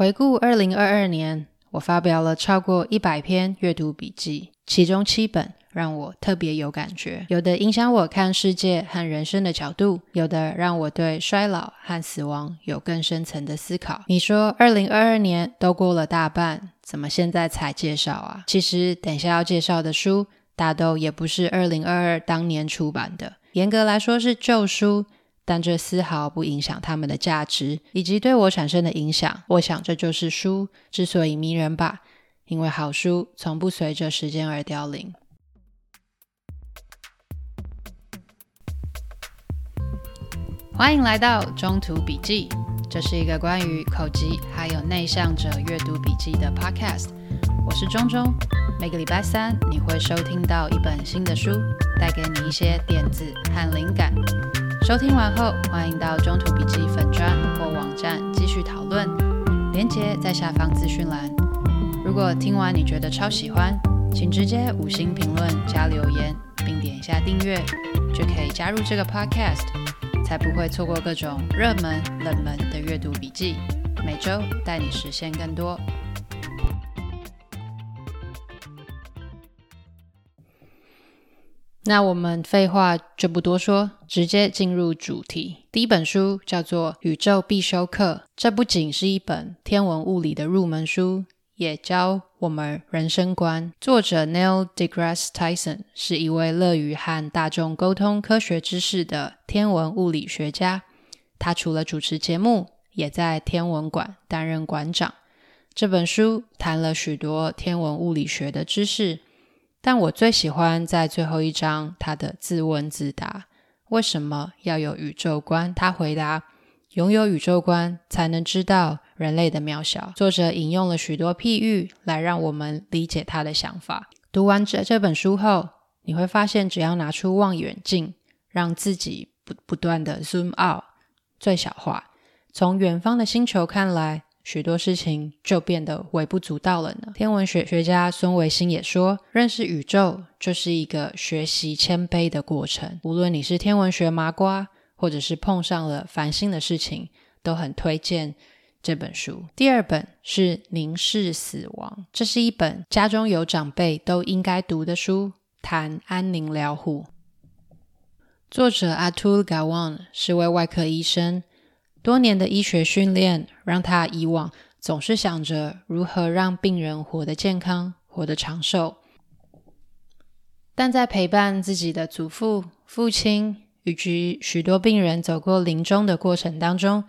回顾二零二二年，我发表了超过一百篇阅读笔记，其中七本让我特别有感觉，有的影响我看世界和人生的角度，有的让我对衰老和死亡有更深层的思考。你说二零二二年都过了大半，怎么现在才介绍啊？其实等下要介绍的书，大都也不是二零二二当年出版的，严格来说是旧书。但这丝毫不影响它们的价值以及对我产生的影响。我想这就是书之所以迷人吧，因为好书从不随着时间而凋零。欢迎来到中途笔记，这是一个关于口吃还有内向者阅读笔记的 podcast。我是中中，每个礼拜三你会收听到一本新的书，带给你一些点子和灵感。收听完后，欢迎到中途笔记粉专或网站继续讨论，连接在下方资讯栏。如果听完你觉得超喜欢，请直接五星评论加留言，并点一下订阅，就可以加入这个 podcast，才不会错过各种热门、冷门的阅读笔记，每周带你实现更多。那我们废话就不多说，直接进入主题。第一本书叫做《宇宙必修课》，这不仅是一本天文物理的入门书，也教我们人生观。作者 Neil deGrasse Tyson 是一位乐于和大众沟通科学知识的天文物理学家。他除了主持节目，也在天文馆担任馆长。这本书谈了许多天文物理学的知识。但我最喜欢在最后一章他的自问自答：为什么要有宇宙观？他回答：拥有宇宙观才能知道人类的渺小。作者引用了许多譬喻来让我们理解他的想法。读完这这本书后，你会发现，只要拿出望远镜，让自己不不断的 zoom out，最小化，从远方的星球看来。许多事情就变得微不足道了呢。天文学学家孙维新也说，认识宇宙就是一个学习谦卑的过程。无论你是天文学麻瓜，或者是碰上了烦心的事情，都很推荐这本书。第二本是《凝视死亡》，这是一本家中有长辈都应该读的书，谈安宁疗护。作者 Atul Gawan 是位外科医生。多年的医学训练让他以往总是想着如何让病人活得健康、活得长寿，但在陪伴自己的祖父、父亲以及许多病人走过临终的过程当中，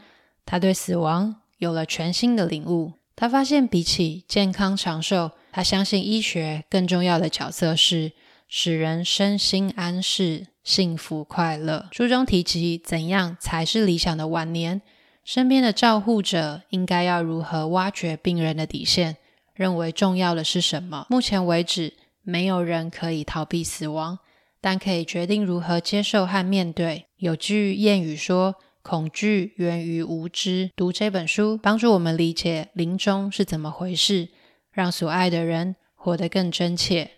他对死亡有了全新的领悟。他发现，比起健康长寿，他相信医学更重要的角色是使人身心安适。幸福快乐。书中提及怎样才是理想的晚年，身边的照护者应该要如何挖掘病人的底线，认为重要的是什么。目前为止，没有人可以逃避死亡，但可以决定如何接受和面对。有句谚语说：“恐惧源于无知。”读这本书，帮助我们理解临终是怎么回事，让所爱的人活得更真切。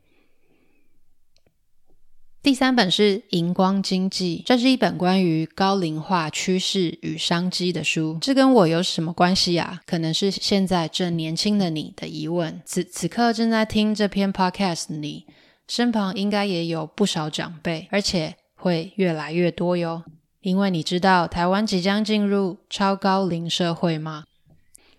第三本是《荧光经济》，这是一本关于高龄化趋势与商机的书。这跟我有什么关系啊？可能是现在正年轻的你的疑问。此此刻正在听这篇 podcast 的你，身旁应该也有不少长辈，而且会越来越多哟。因为你知道台湾即将进入超高龄社会吗？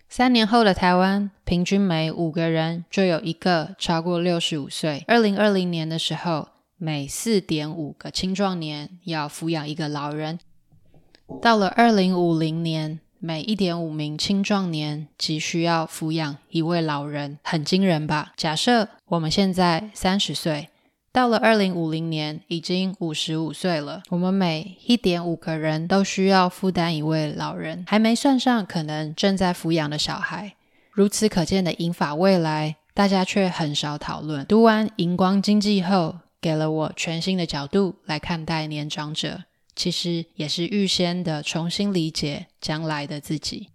三年后的台湾，平均每五个人就有一个超过六十五岁。二零二零年的时候，每四点五个青壮年要抚养一个老人，到了二零五零年，每一点五名青壮年即需要抚养一位老人，很惊人吧？假设我们现在三十岁，到了二零五零年已经五十五岁了，我们每一点五个人都需要负担一位老人，还没算上可能正在抚养的小孩。如此可见的英法未来，大家却很少讨论。读完《荧光经济》后，给了我全新的角度来看待年长者，其实也是预先的重新理解将来的自己。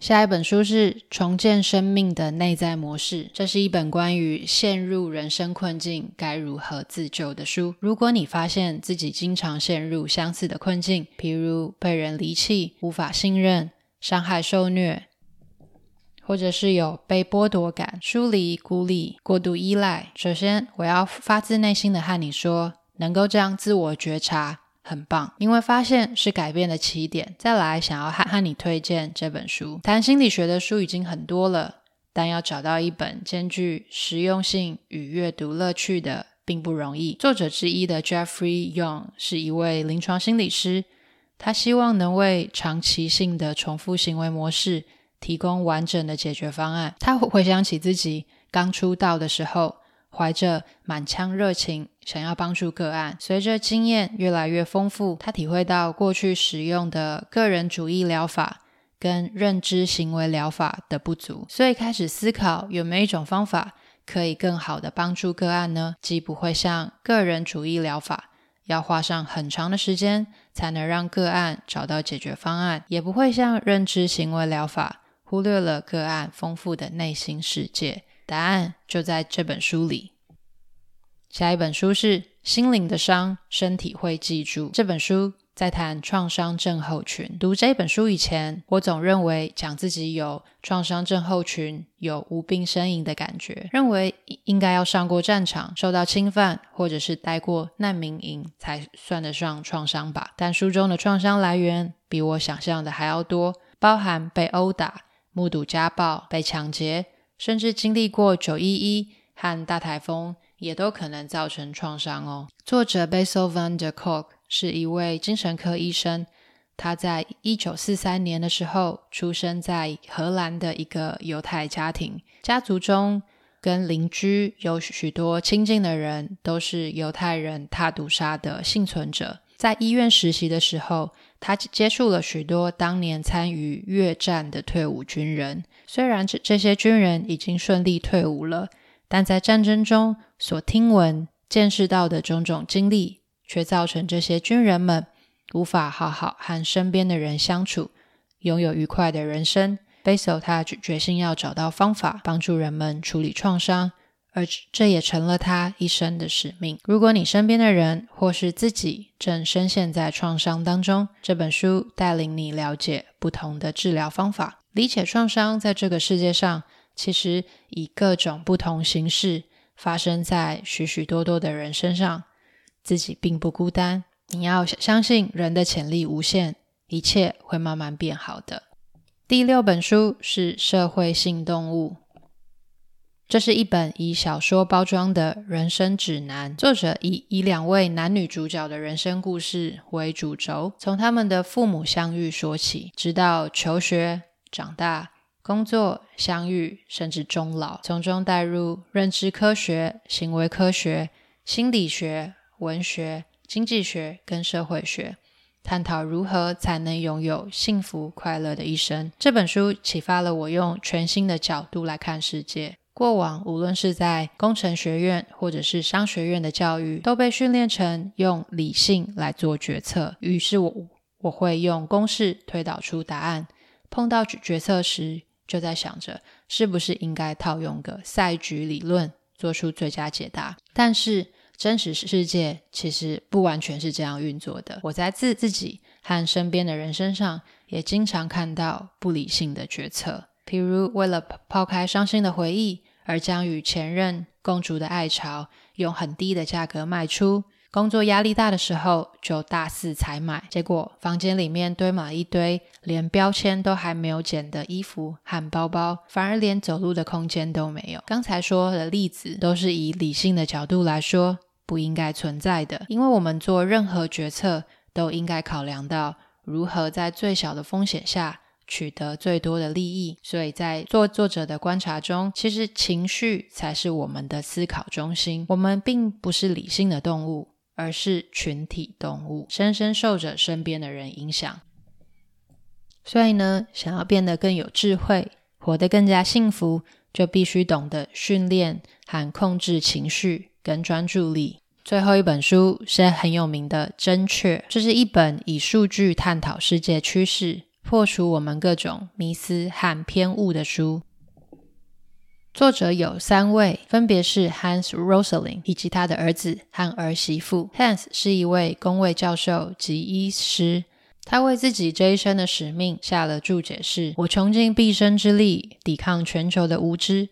下一本书是《重建生命的内在模式》，这是一本关于陷入人生困境该如何自救的书。如果你发现自己经常陷入相似的困境，譬如被人离弃、无法信任、伤害受虐，或者是有被剥夺感、疏离、孤立、过度依赖。首先，我要发自内心的和你说，能够这样自我觉察很棒，因为发现是改变的起点。再来，想要和和你推荐这本书，谈心理学的书已经很多了，但要找到一本兼具实用性与阅读乐趣的，并不容易。作者之一的 Jeffrey Young 是一位临床心理师。他希望能为长期性的重复行为模式提供完整的解决方案。他回想起自己刚出道的时候，怀着满腔热情想要帮助个案。随着经验越来越丰富，他体会到过去使用的个人主义疗法跟认知行为疗法的不足，所以开始思考有没有一种方法可以更好的帮助个案呢？既不会像个人主义疗法。要花上很长的时间才能让个案找到解决方案，也不会像认知行为疗法忽略了个案丰富的内心世界。答案就在这本书里。下一本书是《心灵的伤，身体会记住》这本书。在谈创伤症候群。读这本书以前，我总认为讲自己有创伤症候群有无病呻吟的感觉，认为应该要上过战场、受到侵犯，或者是待过难民营才算得上创伤吧。但书中的创伤来源比我想象的还要多，包含被殴打、目睹家暴、被抢劫，甚至经历过九一一和大台风，也都可能造成创伤哦。作者 Bessel van der Kolk 是一位精神科医生，他在一九四三年的时候出生在荷兰的一个犹太家庭，家族中跟邻居有许多亲近的人都是犹太人大屠杀的幸存者。在医院实习的时候，他接触了许多当年参与越战的退伍军人。虽然这这些军人已经顺利退伍了，但在战争中所听闻、见识到的种种经历。却造成这些军人们无法好好和身边的人相处，拥有愉快的人生。Bessel 他决心要找到方法帮助人们处理创伤，而这也成了他一生的使命。如果你身边的人或是自己正深陷在创伤当中，这本书带领你了解不同的治疗方法，理解创伤在这个世界上其实以各种不同形式发生在许许多多的人身上。自己并不孤单，你要相信人的潜力无限，一切会慢慢变好的。第六本书是《社会性动物》，这是一本以小说包装的人生指南。作者以以两位男女主角的人生故事为主轴，从他们的父母相遇说起，直到求学、长大、工作、相遇，甚至终老，从中带入认知科学、行为科学、心理学。文学、经济学跟社会学，探讨如何才能拥有幸福快乐的一生。这本书启发了我用全新的角度来看世界。过往无论是在工程学院或者是商学院的教育，都被训练成用理性来做决策。于是我我会用公式推导出答案。碰到决决策时，就在想着是不是应该套用个赛局理论，做出最佳解答。但是真实世界其实不完全是这样运作的。我在自自己和身边的人身上，也经常看到不理性的决策，譬如为了抛开伤心的回忆，而将与前任共筑的爱巢用很低的价格卖出；工作压力大的时候，就大肆采买，结果房间里面堆满一堆连标签都还没有剪的衣服和包包，反而连走路的空间都没有。刚才说的例子都是以理性的角度来说。不应该存在的，因为我们做任何决策都应该考量到如何在最小的风险下取得最多的利益。所以在做作者的观察中，其实情绪才是我们的思考中心。我们并不是理性的动物，而是群体动物，深深受着身边的人影响。所以呢，想要变得更有智慧，活得更加幸福，就必须懂得训练和控制情绪跟专注力。最后一本书是很有名的《真确》，这是一本以数据探讨世界趋势、破除我们各种迷思和偏误的书。作者有三位，分别是 Hans Rosling 以及他的儿子和儿媳妇。Hans 是一位公卫教授及医师，他为自己这一生的使命下了注解是：“我穷尽毕生之力抵抗全球的无知，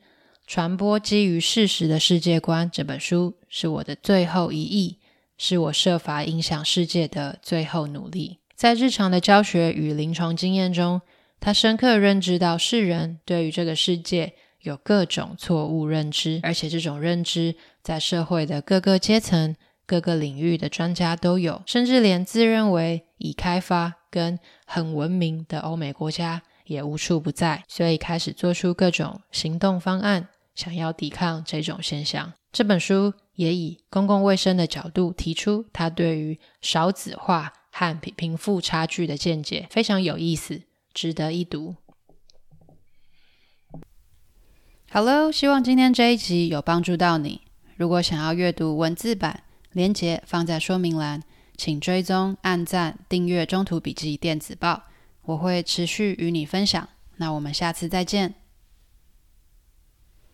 传播基于事实的世界观。这本书是我的最后一役，是我设法影响世界的最后努力。”在日常的教学与临床经验中，他深刻认知到世人对于这个世界有各种错误认知，而且这种认知在社会的各个阶层、各个领域的专家都有，甚至连自认为已开发跟很文明的欧美国家也无处不在，所以开始做出各种行动方案，想要抵抗这种现象。这本书也以公共卫生的角度提出他对于少子化和贫富差距的见解，非常有意思。值得一读。Hello，希望今天这一集有帮助到你。如果想要阅读文字版，连结放在说明栏，请追踪、按赞、订阅《中途笔记电子报》，我会持续与你分享。那我们下次再见。